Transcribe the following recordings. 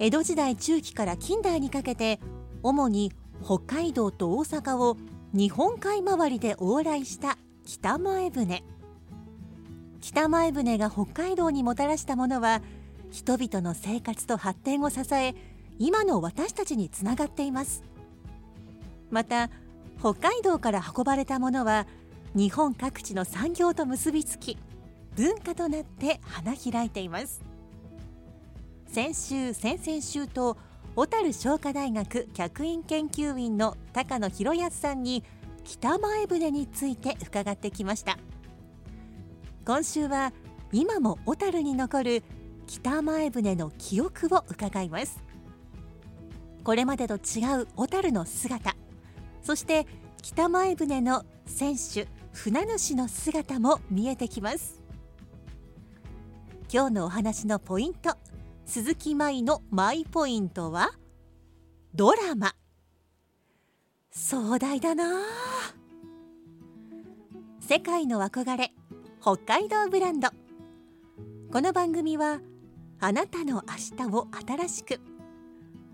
江戸時代中期から近代にかけて主に北海道と大阪を日本海回りで往来した北前船。北前船が北海道にもたらしたものは人々の生活と発展を支え今の私たちにつながっています。また北海道から運ばれたものは日本各地の産業と結びつき文化となって花開いています。先週先々週と小樽商科大学客員研究員の高野博康さんに北前船について伺ってきました。今週は今も小樽に残る北前船の記憶を伺います。これまでと違う小樽の姿そして北前船の船主船主の姿も見えてきます。今日のお話のポイント鈴木舞のマイポイントは？ドラマ。壮大だな。あ世界の憧れ北海道ブランド。この番組はあなたの明日を新しく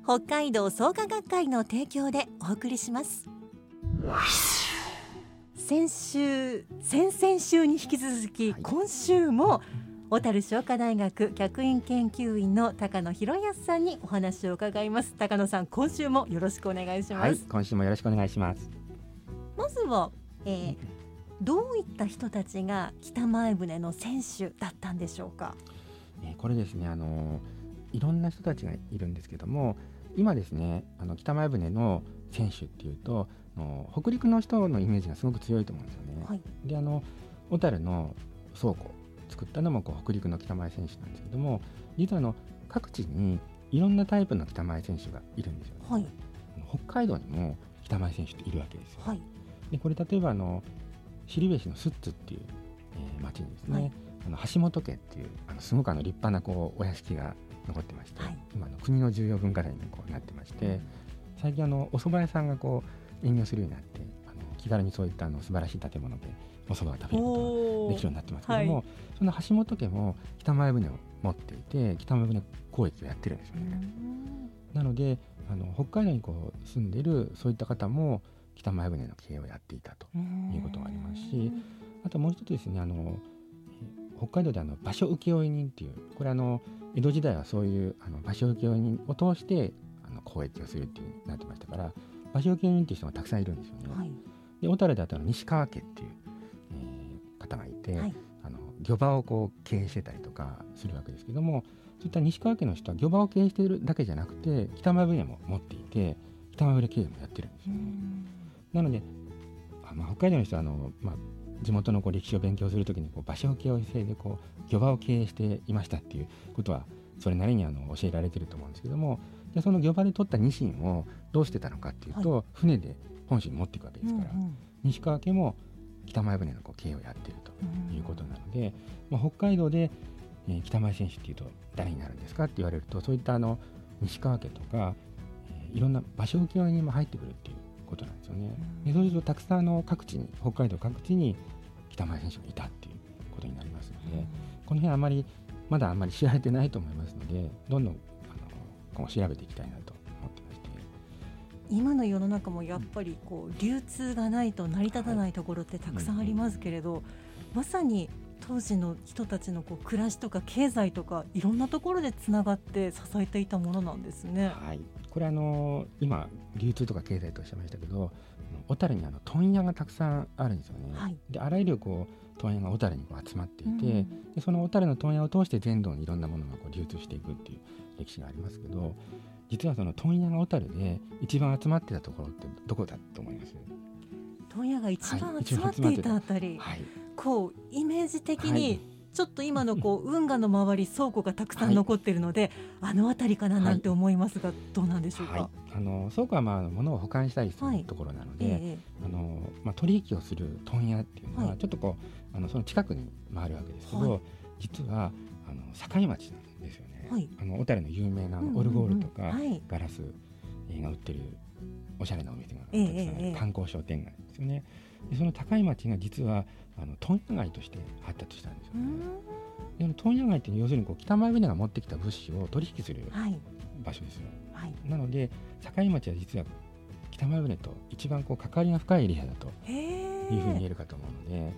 北海道創価学会の提供でお送りします。先週先々週に引き続き、はい。今週も小樽商科大学客員研究員の高野博康さんにお話を伺います高野さん今週もよろしくお願いします、はい、今週もよろしくお願いします。まずは、えーどういった人たちが北前船の選手だったんでしょうか？えーこれですね、あのいろんな人たちがいるんですけども、今ですね、あの北前船の選手っていうと、あの北陸の人のイメージがすごく強いと思うんですよね。はいで、あの小樽の倉庫作ったのもこう北陸の北前選手なんですけども、実はあの各地にいろんなタイプの北前選手がいるんですよ。ね。はい。北海道にも北前選手っているわけですよ。はい。でこれ例えばあの後部市のスッツっていう、えー町にですね、はい。あの橋本家っていうあのすごくあの立派なこうお屋敷が残ってまして、はい。今の国の重要文化財にこうなってまして最近あのお蕎麦屋さんがこう営業するようになってあの気軽にそういったあの素晴らしい建物でお蕎麦を食べることができるようになってますけども、はいその橋本家も北前船を持っていて北前船交易をやってるんですようね。んなのであの北海道にこう住んでいるそういった方も北前船の経営をやっていたということがありますしあともう一つですねあのえー北海道であの場所請負人っていうこれあの江戸時代はそういうあの場所請負人を通してあの交易をするっていう風になってましたから場所請負人っていう人がたくさんいるんですよね。はいで小樽であとあの西川家っていう、えー方がいて、はい。あの漁場をこう経営してたりとかするわけですけどもそういった西川家の人は漁場を経営しているだけじゃなくて北前船も持っていて北前船経営もやってるんですうよ。ね。ん。なので、あまあ、北海道の人はあの、まあ、地元のこう歴史を勉強するときにこう場所を経営でこう漁場を経営していましたっていうことはそれなりにあの教えられてると思うんですけどもでその漁場で取ったニシンをどうしてたのかっていうと、船で本州に持っていくわけですから、うん。西川家も北前船のこう経営をやっているということなので、まあ、北海道で、えー北前選手っていうと誰になるんですかって言われるとそういったあの西川家とか、えーいろんな場所請負にも入ってくるっていうことなんですよね。でそうするとたくさんあの各地に北海道各地に北前選手がいたっていうことになりますので、この辺あまりまだあんまり知られてないと思いますのでどんどんあの今後調べていきたいなと。今の世の中もやっぱりこう流通がないと成り立たないところってたくさんありますけれど、まさに当時の人たちのこう暮らしとか経済とかいろんなところでつながって支えていたものなんですね。はい、これあの今流通とか経済とおっしゃいましたけど小樽にあの問屋がたくさんあるんですよね。はいであらゆるこう問屋が小樽にこう集まっていて、うんでその小樽の問屋を通して全土にいろんなものがこう流通していくっていう歴史がありますけど実はその問屋が小樽で一番集まってたところってどこだと思います？問屋が一番はい集まっていたあたり、はい、こうイメージ的はい。にちょっと今のこう 運河の周り倉庫がたくさん残っているので、あの辺りかななんて思いますが、どうなんでしょうか？はい、あの倉庫はまあ物を保管したりすはい。るところなので、え。あのまあ、取引をする問屋っていうのは、はい。ちょっとこうあのその近くに回るわけですけど、はい。実はあの境町なんですよね。はいあの小樽の有名なオルゴールとか、はいガラスが売ってるおしゃれなお店がたくさんええええええ観光商店街ですよね。でその境町が実はあの問屋街として発達したんですようね。んで問屋街って要するにこう北前船が持ってきた物資を取引するはい場所ですよ。はい。なので境町は実は北前船と一番こう関わりが深いエリアだとへいうふうに言ええ。るかと思うので、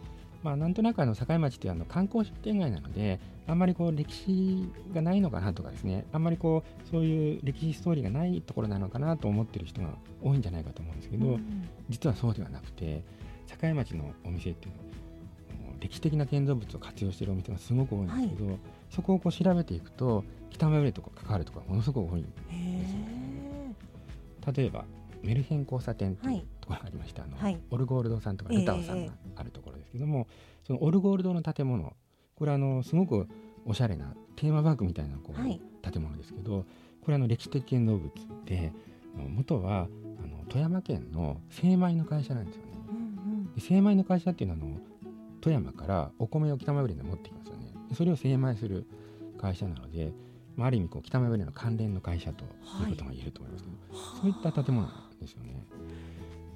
まあ、なんとなくあの境町っていうあの観光商店街なのであんまりこう歴史がないのかなとかですね。あんまりこうそういう歴史ストーリーがないところなのかなと思ってる人が多いんじゃないかと思うんですけど、うん。実はそうではなくて境町のお店っていうのは歴史的な建造物を活用しているお店がすごく多いんですけど、そこをこう調べていくと北前船とか関わるところがものすごく多いへえ。例えばメルヘン交差点とはいい。うところがありました、あのはい。オルゴール堂さんとかルタオさんええ。があるところですけども、そのオルゴール堂の建物これあのすごくおしゃれなテーマパークみたいなこう、はい建物ですけどこれあの歴史的建造物で元はあの富山県の精米の会社なんですよね。うんで精米の会社っていうのはあの富山からお米を北前船で持ってきますよね。でそれを精米する会社なので、まあ、ある意味こう北前船の関連の会社ということが言えると思いますけど、うん。そういった建物なんですよね。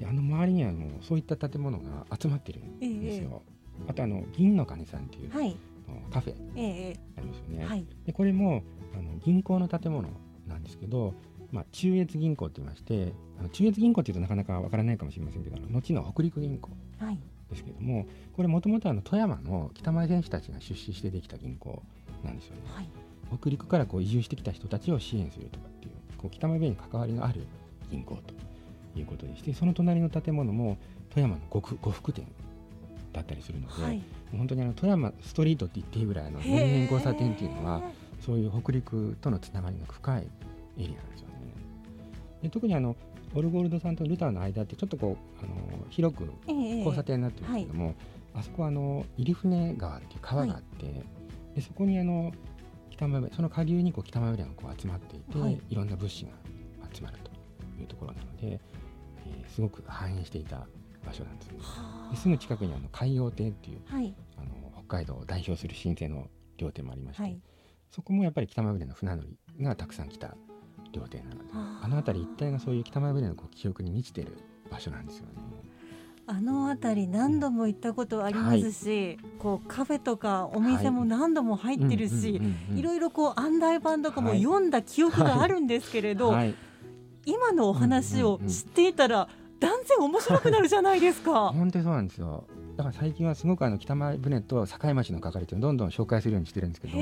であの周りにはもうそういった建物が集まってるんですよ。あとあの銀の鐘さんっていう、はい。カフェええありますよね。はい。でこれもあの銀行の建物なんですけど、まあ、中越銀行って言いましてあの中越銀行っていうとなかなかわからないかもしれませんけど後の北陸銀行はい。ですけどもこれもともと富山の北前選手たちが出資してできた銀行なんですよね。はい。北陸からこう移住してきた人たちを支援するとかっていうこう北前弁に関わりのある銀行ということでしてその隣の建物も富山の呉服店だったりするので、はい。本当にあの富山ストリートって言っていいぐらいあのへ年々え交差点っていうのはそういう北陸とのつながりが深いエリアなんですよね。で特にあのオルゴールドさんとルターの間ってちょっとこうあの広くええ交差点になってるんですけども、あそこはあの入船川っていう川があって、でそこにあの北前船その下流にこう北前船がこう集まっていて、はい。い、ろんな物資が集まるというところなので、えーすごく繁栄していた場所なんですね。はあ。ですぐ近くにあの海洋亭っていうはい。あの北海道を代表する老舗の料亭もありまして、はい。そこもやっぱり北前船の船乗りがたくさん来た料亭なのであ。の辺り一帯がそういう北前船のこう記憶に満ちてる場所なんですよね。あの辺り何度も行ったことありますし、こうカフェとかお店も何度も入ってるし、い。ろいいろこう案内板とかもはい。読んだ記憶があるんですけれど、はい、今のお話を知っていたら断然面白くなるじゃないですか。本当にそうなんですよ。だから最近はすごくあの北前船と境町の係っていうのをどんどん紹介するようにしてるんですけど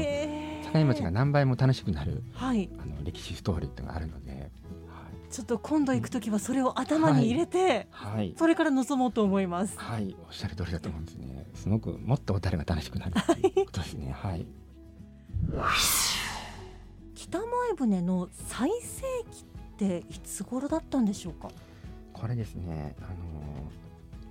境町が何倍も楽しくなるはい、あの歴史ストーリーっていうのがあるので、はいちょっと今度行くときはそれを頭に入れて、はいそれから臨もうと思います。はい、おっしゃる通りだと思うんですね。すごくもっと小樽が楽しくなるっていうことですね。はい。北前船の最盛期っていつ頃だったんでしょうか？これですね、あの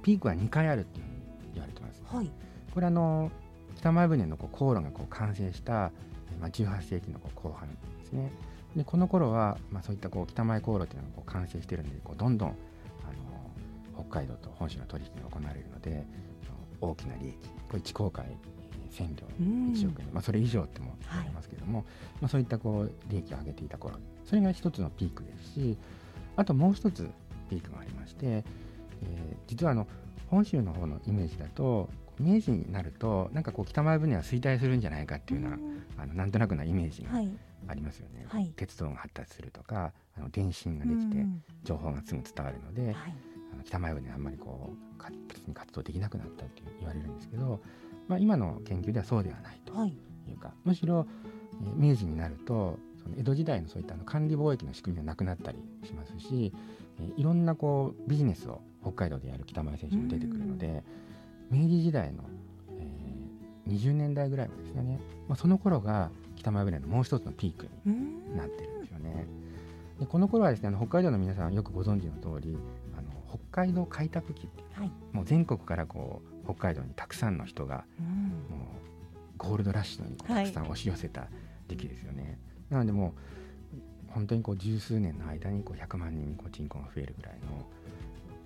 ピークは2回あるっていうふうに言われてます。はい。これあの北前船のこう航路がこう完成した、まあ、18世紀のこう後半ですね。でこの頃は、まあ、そういったこう北前航路っていうのがこう完成してるんでこうどんどんあの北海道と本州の取引が行われるので大きな利益これ1航海1000両うん1億円、まあ、それ以上っても言われますけども、まあ、そういったこう利益を上げていた頃それが一つのピークですしあともう一つピークがありまして、えー実はあの本州の方のイメージだと明治になるとなんかこう北前船は衰退するんじゃないかっていうような、ん。あのなんとなくなイメージがはい。ありますよね、はい。鉄道が発達するとかあの電信ができてうん。情報がすぐ伝わるので、はい。あの北前船はあんまりこう活発に活動できなくなったって言われるんですけどまあ、今の研究ではそうではないとはい。いうか、むしろ、えー明治になるとその江戸時代のそういったあの管理貿易の仕組みはなくなったりしますし、えーいろんなこうビジネスを北海道でやる北前選手も出てくるので、明治時代の、えー20年代ぐらいまでですよね、まあ、その頃が北前船のもう一つのピークにうんなってるんですよね。でこの頃はですねあの北海道の皆さんよくご存知の通りあの北海道開拓期ってはい。もう全国からこう北海道にたくさんの人がうんもうゴールドラッシュにたくさん押し寄せた時期ですよね。なのでもう本当にこう十数年の間にこう100万人こう人口が増えるぐらいの、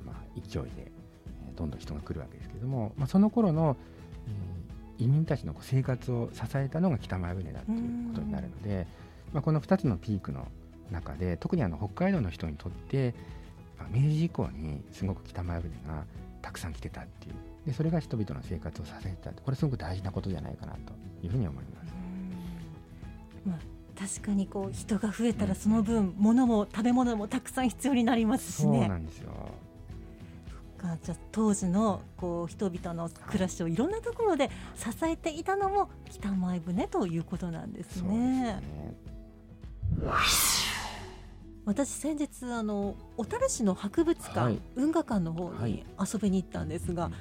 まあ、勢いで、えーどんどん人が来るわけですけれども、まあ、その頃の、えー移民たちのこう生活を支えたのが北前船だということになるので、まあ、この2つのピークの中で特にあの北海道の人にとって、まあ明治以降にすごく北前船がたくさん来てたっていうでそれが人々の生活を支えてたこれすごく大事なことじゃないかなというふうに思います。まあ確かにこう人が増えたらその分物も食べ物もたくさん必要になりますしそうね。なんですよかじゃあ当時のこう人々の暮らしをいろんなところで支えていたのも北前船ということなんですそうですね。ね。私先日あの小樽市の博物館、はい運河館の方はいに遊びに行ったんですが、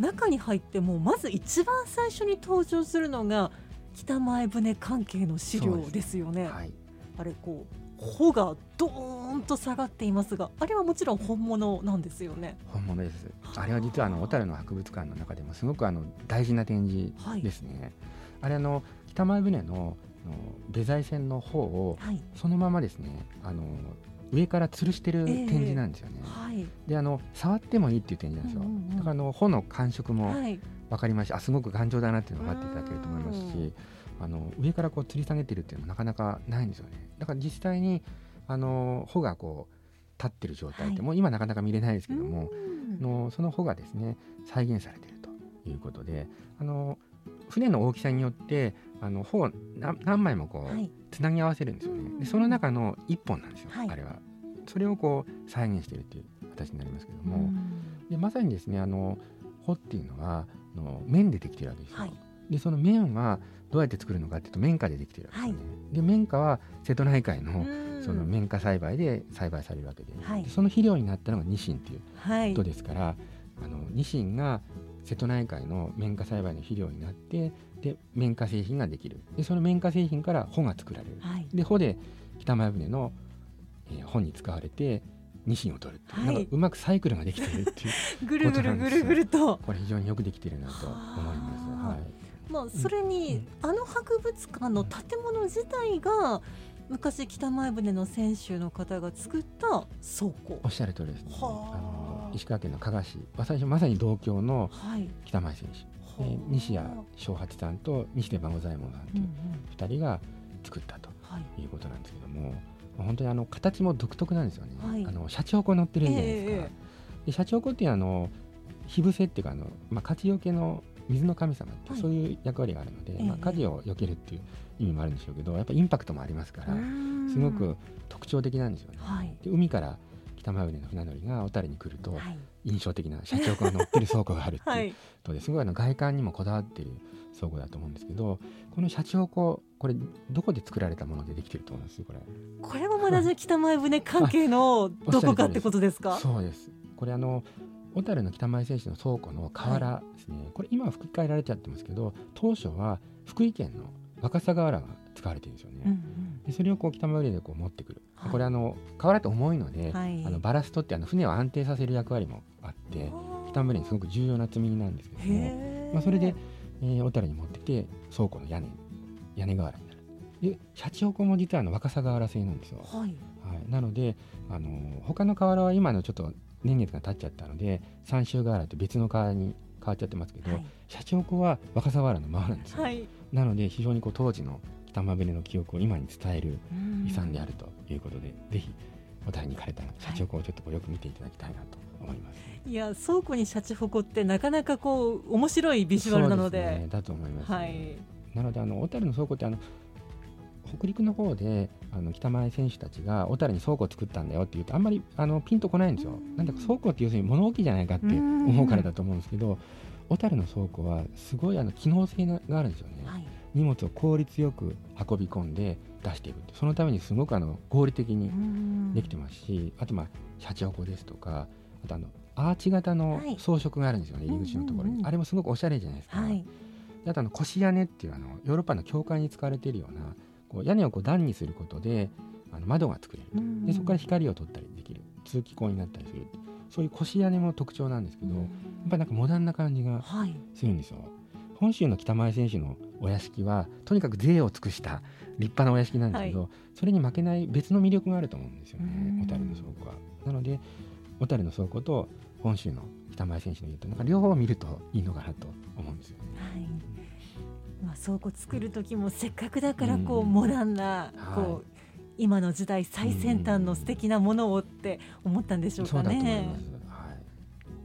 中に入ってもうまず一番最初に登場するのが北前船関係の資料ですよね。はい、あれこう帆がドーンと下がっていますがあれはもちろん本物なんですよね。本物です。あれは実はあの小樽の博物館の中でもすごくあの大事な展示はいですね。あれあの北前船のあの部材船の方をはい、そのままですねあの上から吊るしてるええ展示なんですよね。はい、であの触ってもいいっていう展示なんですよ。うんうんうん。だからあの帆の感触もはい、分かりますし、あすごく頑丈だなっていうのが分かっていただけると思いますうし、あの上からこう吊り下げてるっていうのもなかなかないんですよね。だから実際にあの帆がこう立ってる状態って、はい。もう今なかなか見れないですけども、うん。のその帆がですね再現されているということで、あの船の大きさによってあの帆を何何枚もこう、はい、つなぎ合わせるんですよね。うんでその中の一本なんですよ、はいあれは。それをこう再現しているっていう形になりますけども、うんでまさにですねあの帆っていうのはあの綿でできてるわけですよ。はいでその綿はどうやって作るのかっていうと綿花でできてるわけですよね。で綿花は瀬戸内海のうんその綿花栽培で栽培されるわけで,、はいでその肥料になったのがニシンっていうはいことですから、あのニシンが瀬戸内海の綿花栽培の肥料になってで綿花製品ができる。でその綿花製品から帆が作られる。はい。で帆で北前船の、えー帆に使われてニシンを取るはい。なんかうまくサイクルができているっていう ぐるぐるぐるぐると。これ非常によくできているなと思います。はあ。はい。まあ、それに、うん。あの博物館の建物自体が昔北前船の船主の方が作った倉庫おっしゃる通りですね。あの石川県の加賀市、私まさに同郷のはい。北前選手、えー西谷正八さんと西出孫左衛門さんというん二人が作ったとはい。いうことなんですけども、まあ本当にあの形も独特なんですよね。はい。あのシャチホコ乗ってるじゃないですか。ええでシャチホコっていうあの火伏せっていうかあのまあ火事よけの水の神様ってはい。そういう役割があるので、ええ。まあ火事を避けるっていう意味もあるんでしょうけど、やっぱインパクトもありますから、すごく特徴的なんですよね。はい。で海から北前船の船乗りが小樽に来るとはい。印象的な社長が乗ってる倉庫があるってはいいうことですごいあの外観にもこだわっている倉庫だと思うんですけどこの社長庫これどこで作られたものでできてると思います？これ。これもまだじゃあ北前船関係のどこかってことですか？そうです。これあの小樽の北前選手の倉庫の河原ですね、これ今は吹き替えられちゃってますけど当初は福井県の若狭河原が使われてるんですよね、うんでそれをこう北前船でこう持ってくる、はい。これあの河原って重いので、はい。あのバラストってあの船を安定させる役割もあってうん北船にすごく重要な積み荷なんですけども、まあ、それで、えー小樽に持ってきて倉庫の屋根屋根瓦になる。でシャチホコも実はあの若狭瓦製なんですよ、はい。はい、なので、あのー他の瓦は今のちょっと年月が経っちゃったので三州瓦と別の瓦に変わっちゃってますけど、はい。シャチホコは若狭瓦のままなんですよ、はい。なので非常にこう当時の北間船の記憶を今に伝えるうん。遺産であるということで、ぜひ小樽に行かれたらシャチホコをちょっとこうよく見ていただきたいなと思います。いや倉庫にシャチホコってなかなかこう面白いビジュアルなので。ね、だと思います、はい。なのであの小樽の倉庫ってあの北陸の方であの北前選手たちが小樽に倉庫を作ったんだよって言うとあんまりあのピンとこないんですよ。なんだか倉庫って要するに物置じゃないかって思うからだと思うんですけど小樽の倉庫はすごいあの機能性があるんですよね、はい。荷物を効率よく運び込んで出していくってそのためにすごくあの合理的にできてますし、あとまあシャチホコですとかあとあのアーチ型のはい。装飾があるんですよね、うん入り口のところに、うんうんあれもすごくおしゃれじゃないですか、はい。であとあの腰屋根っていうあのヨーロッパの教会に使われているようなこう屋根をこう段にすることであの窓が作れるでそこから光を取ったりできる。通気口になったりするそういう腰屋根も特徴なんですけど、やっぱりなんかモダンな感じがはい。するんですよ。本州の北前選手のお屋敷はとにかく贅を尽くした立派なお屋敷なんですけど、それに負けない別の魅力があると思うんですようねん。小樽の倉庫は。なので小樽の倉庫と本州の北前選手の言うとなんか両方見るといいのかなと思うんですよね。はいまあ、倉庫作る時もせっかくだからこう、うんモダンな、こはう今の時代最先端の素敵なものをって思ったんでしょうかね。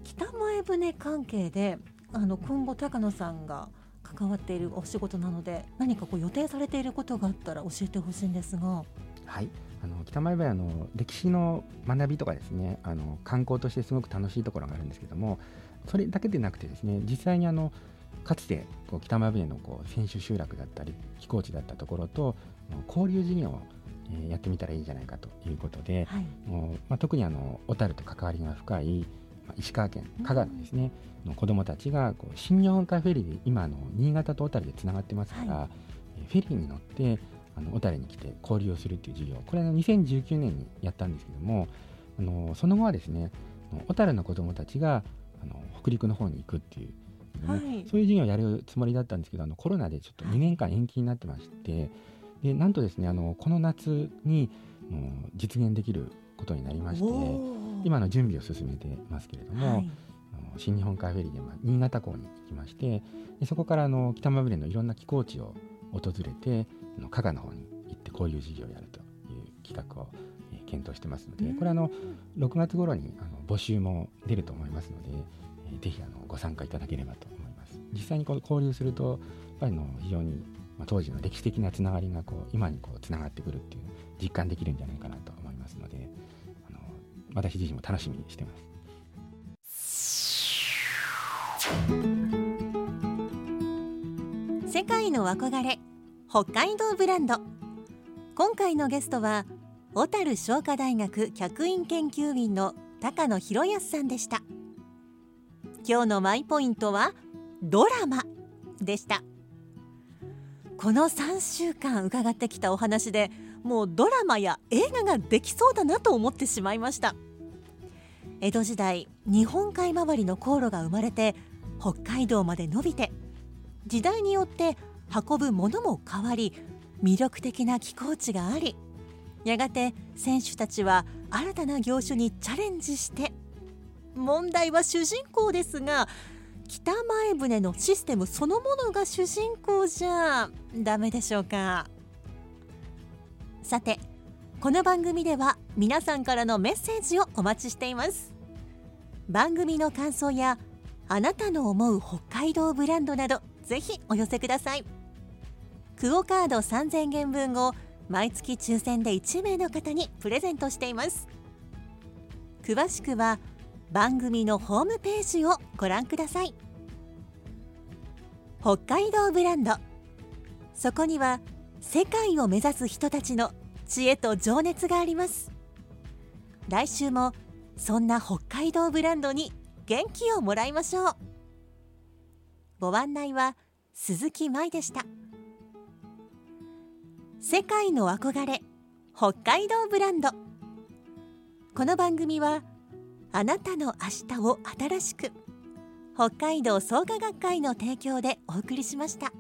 北前船関係であの今後高野さんが関わっているお仕事なので何かこう予定されていることがあったら教えてほしいんですが。はい、あの北前船の歴史の学びとかですねあの観光としてすごく楽しいところがあるんですけどもそれだけでなくてですね実際にあのかつてこう北前船のこう選手集落だったり寄港地だったところと交流事業を、えーやってみたらいいんじゃないかということで、はい、もうまあ、特にあの小樽と関わりが深い、まあ、石川県加賀のですね、の子どもたちがこう新日本海フェリーで今あの新潟と小樽でつながってますから、はえーフェリーに乗ってあの小樽に来て交流をするっていう授業これはあの2019年にやったんですけどもあのその後はですね小樽の子どもたちがあの北陸の方に行くっていう、ね。はい。そういう授業をやるつもりだったんですけどあのコロナでちょっと2年間延期になってまして、でなんとですねあのこの夏にもう実現できることになりまして今の準備を進めてますけれども、はい。新日本海フェリーで、まあ、新潟港に行きましてでそこからあの北まぶれのいろんな寄港地を訪れて加賀の方に行ってこういう事業をやるという企画を、えー検討してますのでこれあの6月頃にあの募集も出ると思いますので、えーぜひあのご参加いただければと実際にこう交流するとやっぱりの非常に、まあ、当時の歴史的なつながりがこう今にこうつながってくるっていう実感できるんじゃないかなと思いますのであの私自身も楽しみにしてます。世界の憧れ北海道ブランド。今回のゲストは小樽商科大学客員研究員の高野博康さんでした。今日のマイポイントはドラマでした。この3週間伺ってきたお話でもうドラマや映画ができそうだなと思ってしまいました。江戸時代日本海周りの航路が生まれて北海道まで伸びて時代によって運ぶものも変わり魅力的な寄港地がありやがて選手たちは新たな業種にチャレンジして問題は主人公ですが北前船のシステムそのものが主人公じゃダメでしょうか。さてこの番組では皆さんからのメッセージをお待ちしています。番組の感想やあなたの思う北海道ブランドなどぜひお寄せください。クオカード3000元分を毎月抽選で1名の方にプレゼントしています。詳しくは番組のホームページをご覧ください。北海道ブランド。そこには世界を目指す人たちの知恵と情熱があります。来週もそんな北海道ブランドに元気をもらいましょう。ご案内は鈴木舞でした。世界の憧れ北海道ブランド。この番組はあなたの明日を新しく北海道創価学会の提供でお送りしました。